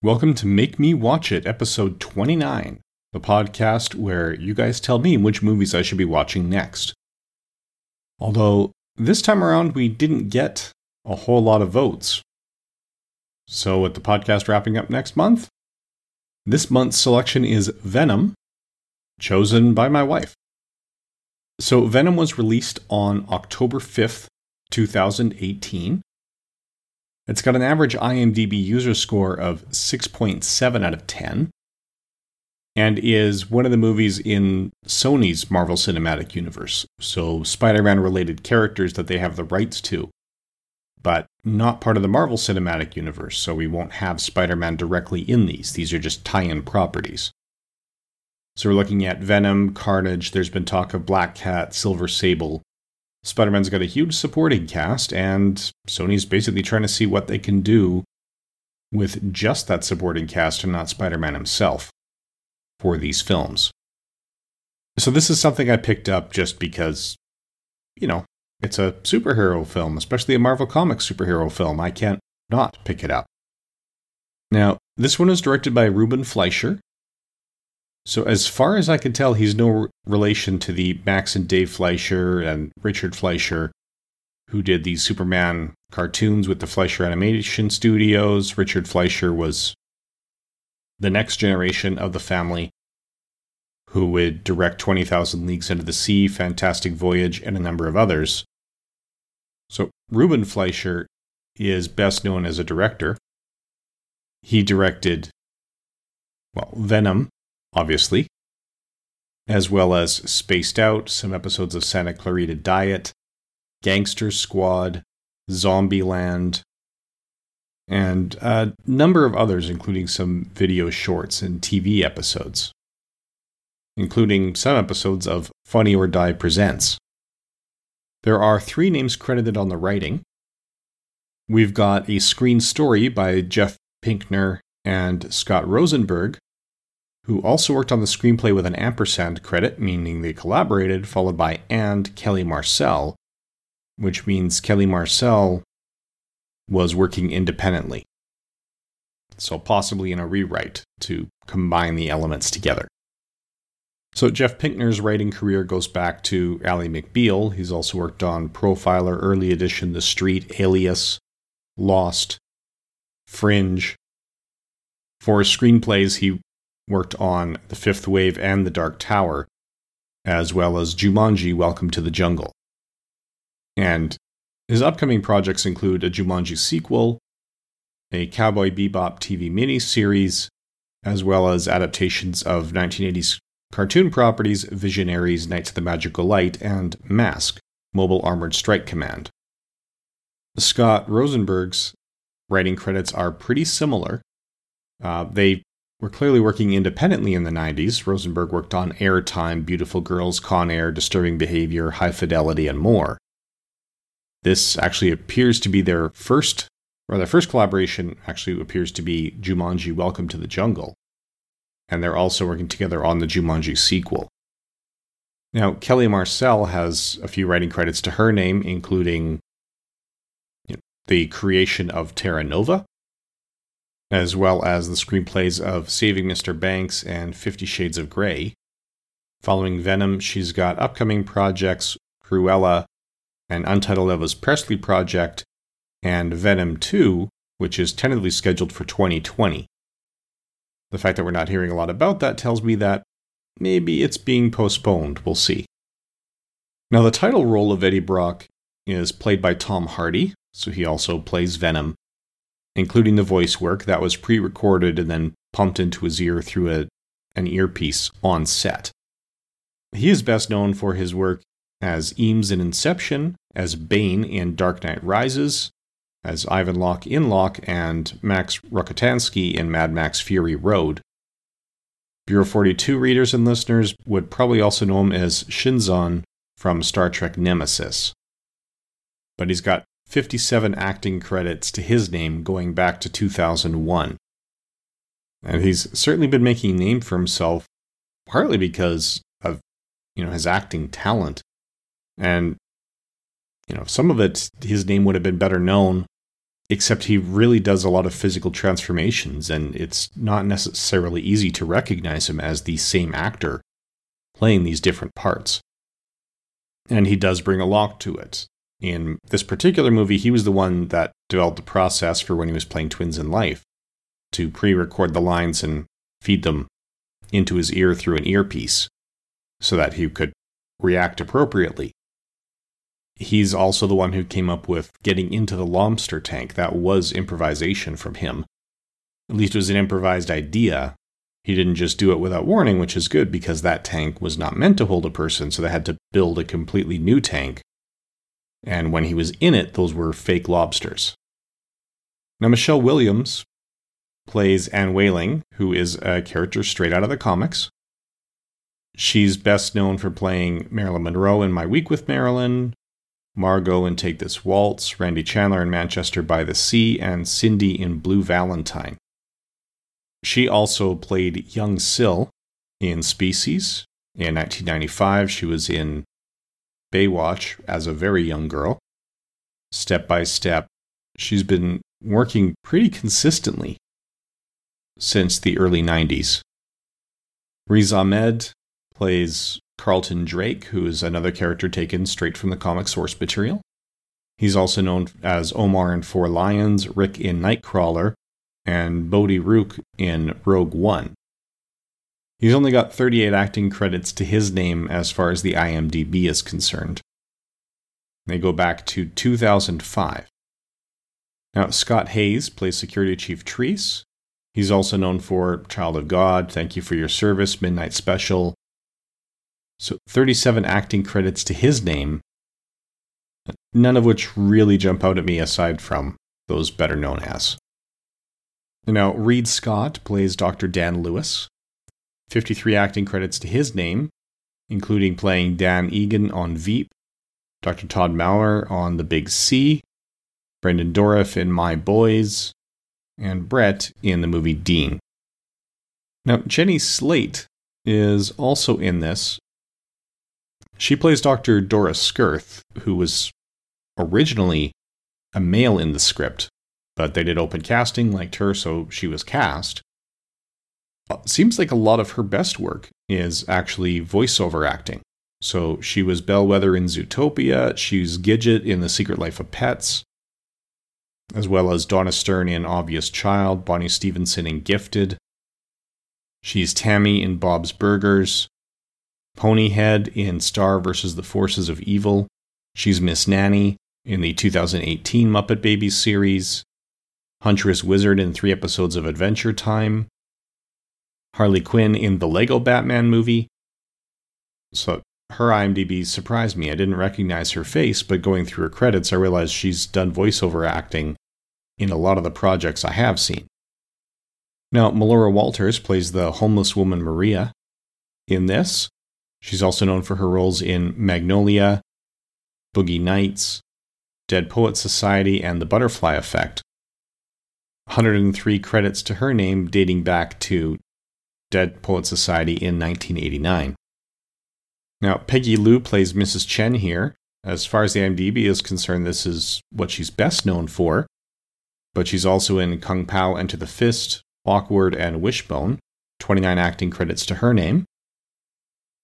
Welcome to Make Me Watch It, episode 29, the podcast where you guys tell me which movies I should be watching next. Although, this time around, we didn't get a whole lot of votes. So, with the podcast wrapping up next month, this month's selection is Venom, chosen by my wife. So, Venom was released on October 5th, 2018. It's got an average IMDb user score of 6.7 out of 10 and is one of the movies in Sony's Marvel Cinematic Universe. So, Spider Man related characters that they have the rights to, but not part of the Marvel Cinematic Universe. So, we won't have Spider Man directly in these. These are just tie in properties. So, we're looking at Venom, Carnage, there's been talk of Black Cat, Silver Sable, Spider Man's got a huge supporting cast, and Sony's basically trying to see what they can do with just that supporting cast and not Spider Man himself for these films. So, this is something I picked up just because, you know, it's a superhero film, especially a Marvel Comics superhero film. I can't not pick it up. Now, this one is directed by Ruben Fleischer, so, as far as I can tell, he's no relation to the Max and Dave Fleischer and Richard Fleischer, who did the Superman cartoons with the Fleischer Animation Studios. Richard Fleischer was the next generation of the family who would direct 20,000 Leagues Under the Sea, Fantastic Voyage, and a number of others. So, Ruben Fleischer is best known as a director. He directed, well, Venom, obviously, as well as Spaced Out, some episodes of Santa Clarita Diet, Gangster Squad, Zombieland, and a number of others, including some video shorts and TV episodes, including some episodes of Funny or Die Presents. There are three names credited on the writing. We've got a screen story by Jeff Pinkner and Scott Rosenberg, who also worked on the screenplay with an ampersand credit, meaning they collaborated, followed by and Kelly Marcel, which means Kelly Marcel was working independently. So, possibly in a rewrite to combine the elements together. So, Jeff Pinkner's writing career goes back to Ally McBeal. He's also worked on Profiler, Early Edition, The Street, Alias, Lost, Fringe. For screenplays, he worked on The Fifth Wave and The Dark Tower, as well as Jumanji Welcome to the Jungle. And his upcoming projects include a Jumanji sequel, a Cowboy Bebop TV miniseries, as well as adaptations of 1980s cartoon properties Visionaries, Knights of the Magical Light, and Mask, Mobile Armored Strike Command. Scott Rosenberg's writing credits are pretty similar. Uh, they were clearly working independently in the 90s. Rosenberg worked on Airtime, Beautiful Girls, Con Air, Disturbing Behavior, High Fidelity, and more. This actually appears to be their first, or their first collaboration actually appears to be Jumanji Welcome to the Jungle. And they're also working together on the Jumanji sequel. Now, Kelly Marcel has a few writing credits to her name, including you know, the creation of Terra Nova, as well as the screenplays of Saving Mr. Banks and Fifty Shades of Grey. Following Venom, she's got upcoming projects Cruella, an Untitled Elvis Presley project, and Venom 2, which is tentatively scheduled for 2020. The fact that we're not hearing a lot about that tells me that maybe it's being postponed. We'll see. Now, the title role of Eddie Brock is played by Tom Hardy, so he also plays Venom, including the voice work that was pre recorded and then pumped into his ear through a, an earpiece on set. He is best known for his work as Eames in Inception, as Bane in Dark Knight Rises, as Ivan Locke in Locke, and Max Rockatansky in Mad Max Fury Road. Bureau 42 readers and listeners would probably also know him as Shinzon from Star Trek Nemesis. But he's got 57 acting credits to his name going back to 2001. And he's certainly been making a name for himself partly because of you know his acting talent. And you know, some of it his name would have been better known except he really does a lot of physical transformations, and it's not necessarily easy to recognize him as the same actor playing these different parts. And he does bring a lock to it. In this particular movie, he was the one that developed the process for when he was playing Twins in Life to pre record the lines and feed them into his ear through an earpiece so that he could react appropriately. He's also the one who came up with getting into the lobster tank. That was improvisation from him. At least it was an improvised idea. He didn't just do it without warning, which is good because that tank was not meant to hold a person, so they had to build a completely new tank. And when he was in it, those were fake lobsters. Now, Michelle Williams plays Anne Weying, who is a character straight out of the comics. She's best known for playing Marilyn Monroe in My Week with Marilyn, Margot in Take This Waltz, Randi Chandler in Manchester by the Sea, and Cindy in Blue Valentine. She also played young Sil in Species. In 1995, she was in Baywatch as a very young girl. Step by step, she's been working pretty consistently since the early 90s. Riz Ahmed plays Carlton Drake, who is another character taken straight from the comic source material. He's also known as Omar in Four Lions, Rick in Nightcrawler, and Bodhi Rook in Rogue One. He's only got 38 acting credits to his name as far as the IMDb is concerned. They go back to 2005. Now, Scott Haze plays Security Chief Treece. He's also known for Child of God, Thank You for Your Service, Midnight Special. So 37 acting credits to his name, none of which really jump out at me aside from those better known as. Now, Reid Scott plays Dr. Dan Lewis. 53 acting credits to his name, including playing Dan Egan on Veep, Dr. Todd Maurer on The Big C, Brandon Dourif in My Boys, and Brett in the movie Dean. Now, Jenny Slate is also in this. She plays Dr. Doris Skirth, who was originally a male in the script, but they did open casting, liked her, so she was cast. Uh, seems like a lot of her best work is actually voiceover acting. So she was Bellwether in Zootopia, she's Gidget in The Secret Life of Pets, as well as Donna Stern in Obvious Child, Bonnie Stevenson in Gifted. She's Tammy in Bob's Burgers, Ponyhead in Star vs. the Forces of Evil. She's Miss Nanny in the 2018 Muppet Babies series, Huntress Wizard in three episodes of Adventure Time, Harley Quinn in the Lego Batman movie. So her IMDb surprised me. I didn't recognize her face, but going through her credits, I realized she's done voiceover acting in a lot of the projects I have seen. Now, Melora Walters plays the homeless woman Maria in this. She's also known for her roles in Magnolia, Boogie Nights, Dead Poet Society, and The Butterfly Effect. 103 credits to her name dating back to Dead Poet Society in 1989. Now, Peggy Lu plays Mrs. Chen here. As far as the IMDb is concerned, this is what she's best known for. But she's also in Kung Pao Enter the Fist, Awkward, and Wishbone. 29 acting credits to her name.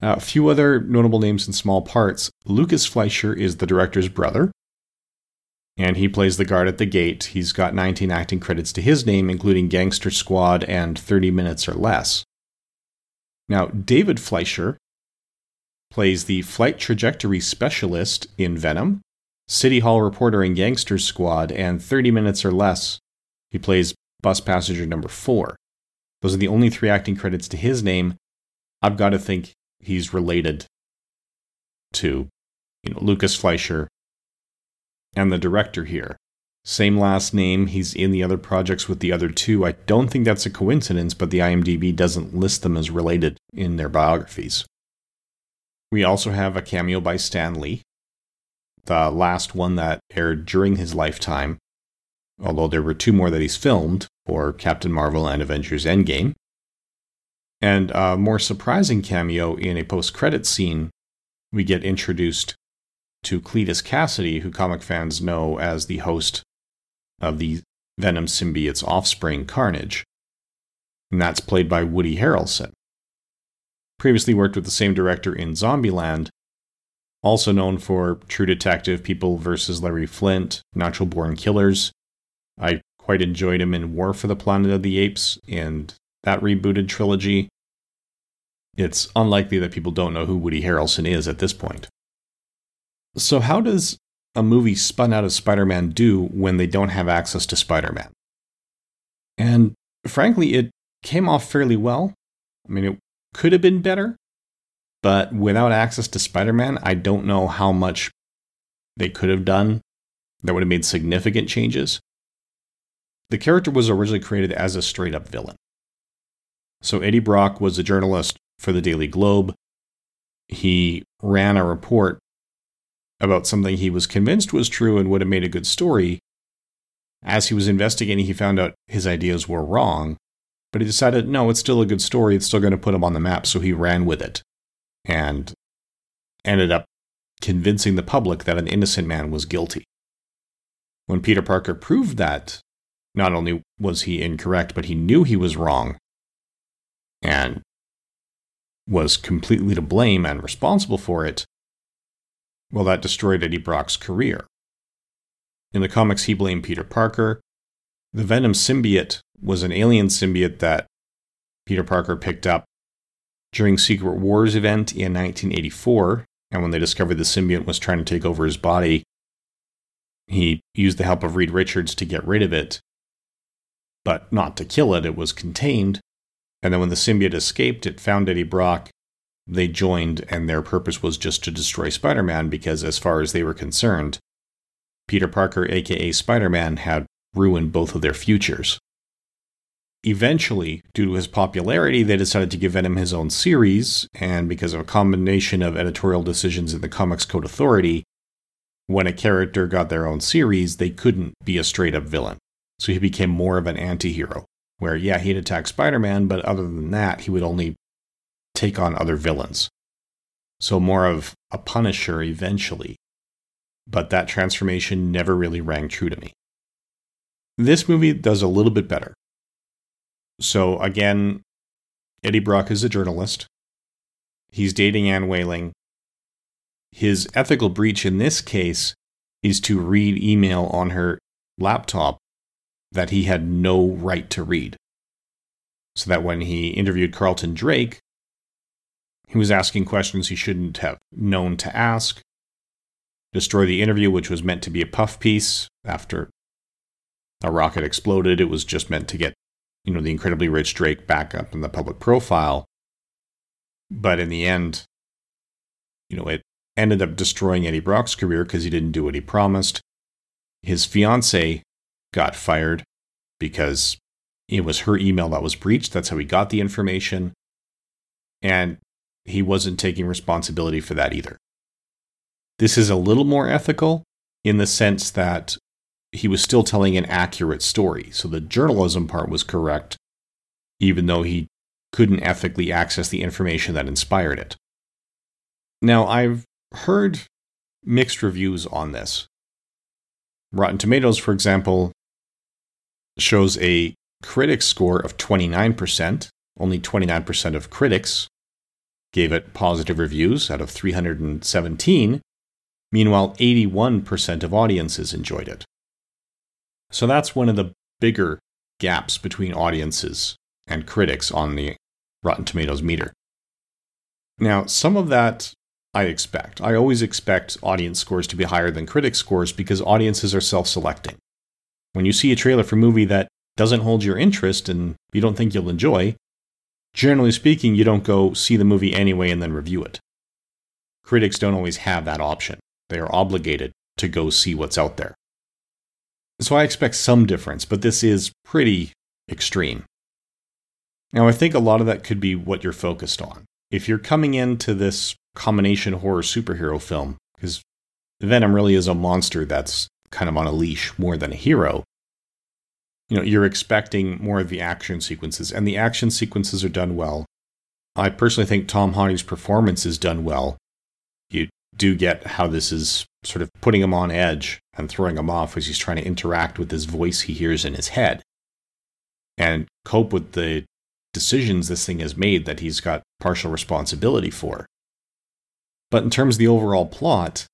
a few other notable names in small parts. Lucas Fleischer is the director's brother, and he plays the guard at the gate. He's got 19 acting credits to his name, including Gangster Squad and 30 Minutes or Less. Now, David Fleischer plays the flight trajectory specialist in Venom, City Hall reporter in Gangster Squad, and 30 Minutes or Less, he plays bus passenger number four. Those are the only three acting credits to his name. I've got to think he's related to you know, Lucas Fleischer and the director here. Same last name. He's in the other projects with the other two. I don't think that's a coincidence, but the IMDb doesn't list them as related in their biographies. We also have a cameo by Stan Lee, the last one that aired during his lifetime, although there were two more that he's filmed for Captain Marvel and Avengers Endgame. And a more surprising cameo in a post credit scene, we get introduced to Cletus Kasady, who comic fans know as the host of the Venom symbiote's offspring, Carnage. And that's played by Woody Harrelson. Previously worked with the same director in Zombieland, also known for True Detective, People vs. Larry Flynt, Natural Born Killers. I quite enjoyed him in War for the Planet of the Apes and that rebooted trilogy. It's unlikely that people don't know who Woody Harrelson is at this point. So, how does a movie spun out of Spider Man do when they don't have access to Spider Man? And frankly, it came off fairly well. I mean, it could have been better, but without access to Spider Man, I don't know how much they could have done that would have made significant changes. The character was originally created as a straight up villain. So Eddie Brock was a journalist for the Daily Globe. He ran a report about something he was convinced was true and would have made a good story. As he was investigating, he found out his ideas were wrong, but he decided, no, it's still a good story. It's still going to put him on the map. So he ran with it and ended up convincing the public that an innocent man was guilty. When Peter Parker proved that not only was he incorrect, but he knew he was wrong and was completely to blame and responsible for it, well, that destroyed Eddie Brock's career. In the comics, he blamed Peter Parker. The Venom symbiote was an alien symbiote that Peter Parker picked up during Secret Wars event in 1984, and when they discovered the symbiote was trying to take over his body, he used the help of Reed Richards to get rid of it, but not to kill it, it was contained. And then when the symbiote escaped, it found Eddie Brock they joined, and their purpose was just to destroy Spider Man because, as far as they were concerned, Peter Parker, aka Spider Man, had ruined both of their futures. Eventually, due to his popularity, they decided to give Venom his own series, and because of a combination of editorial decisions in the Comics Code Authority, when a character got their own series, they couldn't be a straight up villain. So he became more of an anti hero, where, yeah, he'd attack Spider Man, but other than that, he would only take on other villains. So more of a Punisher eventually. But that transformation never really rang true to me. This movie does a little bit better. So again, Eddie Brock is a journalist. He's dating Anne Weying. His ethical breach in this case is to read email on her laptop that he had no right to read. So that when he interviewed Carlton Drake, he was asking questions he shouldn't have known to ask. Destroy the interview, which was meant to be a puff piece. After a rocket exploded, it was just meant to get, you know, the incredibly rich Drake back up in the public profile. But in the end, you know, it ended up destroying Eddie Brock's career because he didn't do what he promised. His fiance got fired because it was her email that was breached. That's how he got the information. And he wasn't taking responsibility for that either. This is a little more ethical in the sense that he was still telling an accurate story. So the journalism part was correct, even though he couldn't ethically access the information that inspired it. Now, I've heard mixed reviews on this. Rotten Tomatoes, for example, shows a critic score of 29%. Only 29% of critics gave it positive reviews out of 317. Meanwhile, 81% of audiences enjoyed it. So that's one of the bigger gaps between audiences and critics on the Rotten Tomatoes meter. Now, some of that I expect. I always expect audience scores to be higher than critic scores because audiences are self selecting. When you see a trailer for a movie that doesn't hold your interest and you don't think you'll enjoy, generally speaking, you don't go see the movie anyway and then review it. Critics don't always have that option. They are obligated to go see what's out there. So I expect some difference, but this is pretty extreme. Now, I think a lot of that could be what you're focused on. If you're coming into this combination horror superhero film, because Venom really is a monster that's kind of on a leash more than a hero, you know, you're expecting more of the action sequences, and the action sequences are done well. I personally think Tom Hardy's performance is done well. You do get how this is sort of putting him on edge and throwing him off as he's trying to interact with this voice he hears in his head and cope with the decisions this thing has made that he's got partial responsibility for. But in terms of the overall plot,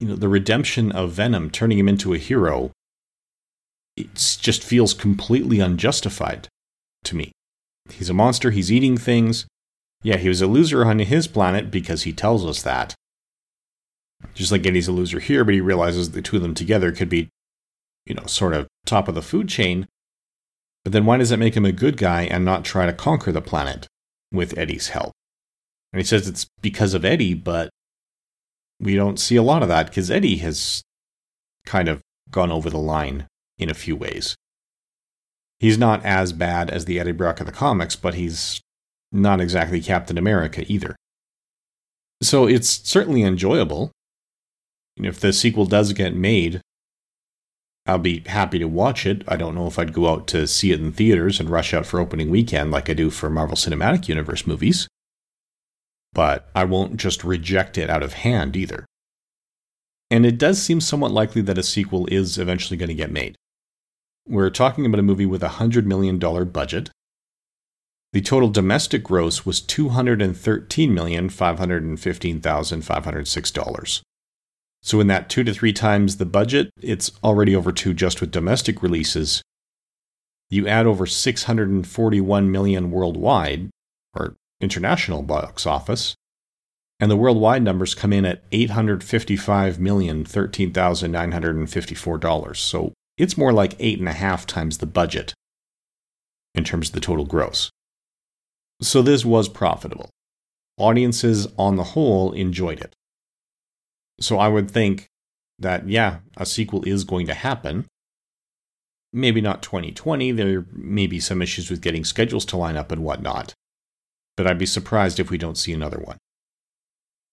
you know, the redemption of Venom, turning him into a hero, it just feels completely unjustified to me. He's a monster, he's eating things. Yeah, he was a loser on his planet because he tells us that. Just like Eddie's a loser here, but he realizes the two of them together could be, you know, sort of top of the food chain. But then why does that make him a good guy and not try to conquer the planet with Eddie's help? And he says it's because of Eddie, but we don't see a lot of that because Eddie has kind of gone over the line in a few ways. He's not as bad as the Eddie Brock of the comics, but he's not exactly Captain America either. So it's certainly enjoyable. If the sequel does get made, I'll be happy to watch it. I don't know if I'd go out to see it in theaters and rush out for opening weekend like I do for Marvel Cinematic Universe movies. But I won't just reject it out of hand either. And it does seem somewhat likely that a sequel is eventually going to get made. We're talking about a movie with a $100 million budget. The total domestic gross was $213,515,506. So, in that two to three times the budget, it's already over two just with domestic releases. You add over 641 million worldwide, or international box office, and the worldwide numbers come in at 855 million, $13,954. So it's more like eight and a half times the budget in terms of the total gross. So this was profitable. Audiences on the whole enjoyed it. So I would think that, yeah, a sequel is going to happen. Maybe not 2020. There may be some issues with getting schedules to line up and whatnot. But I'd be surprised if we don't see another one.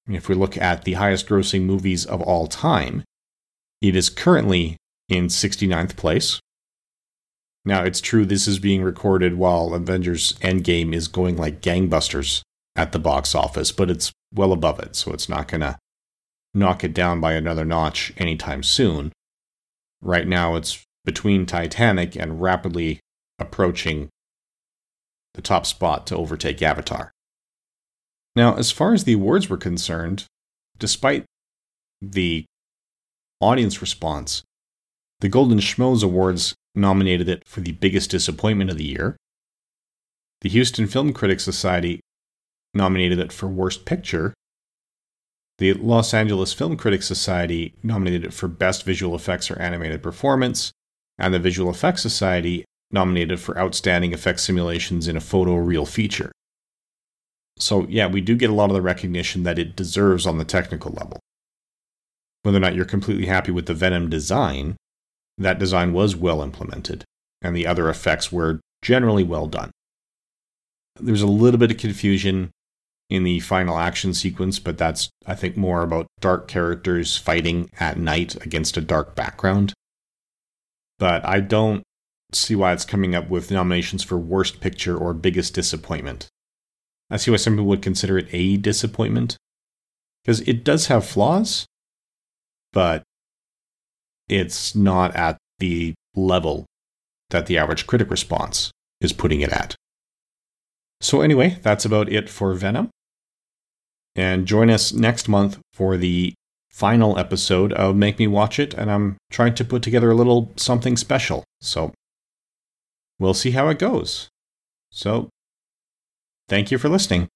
If we look at the highest grossing movies of all time, it is currently in 69th place. Now, it's true this is being recorded while Avengers Endgame is going like gangbusters at the box office, but it's well above it, so it's not going to knock it down by another notch anytime soon. Right now, it's between Titanic and rapidly approaching the top spot to overtake Avatar. Now, as far as the awards were concerned, despite the audience response, the Golden Schmoes Awards nominated it for the biggest disappointment of the year. The Houston Film Critics Society nominated it for Worst Picture, the Los Angeles Film Critics Society nominated it for Best Visual Effects or Animated Performance, and the Visual Effects Society nominated for Outstanding Effect Simulations in a Photo Real Feature. So, yeah, we do get a lot of the recognition that it deserves on the technical level. Whether or not you're completely happy with the Venom design, that design was well implemented, and the other effects were generally well done. There's a little bit of confusion in the final action sequence, but that's, I think, more about dark characters fighting at night against a dark background. But I don't see why it's coming up with nominations for Worst Picture or Biggest Disappointment. I see why some people would consider it a disappointment, because it does have flaws, but it's not at the level that the average critic response is putting it at. So, anyway, that's about it for Venom. And join us next month for the final episode of Make Me Watch It. And I'm trying to put together a little something special. So, we'll see how it goes. So, thank you for listening.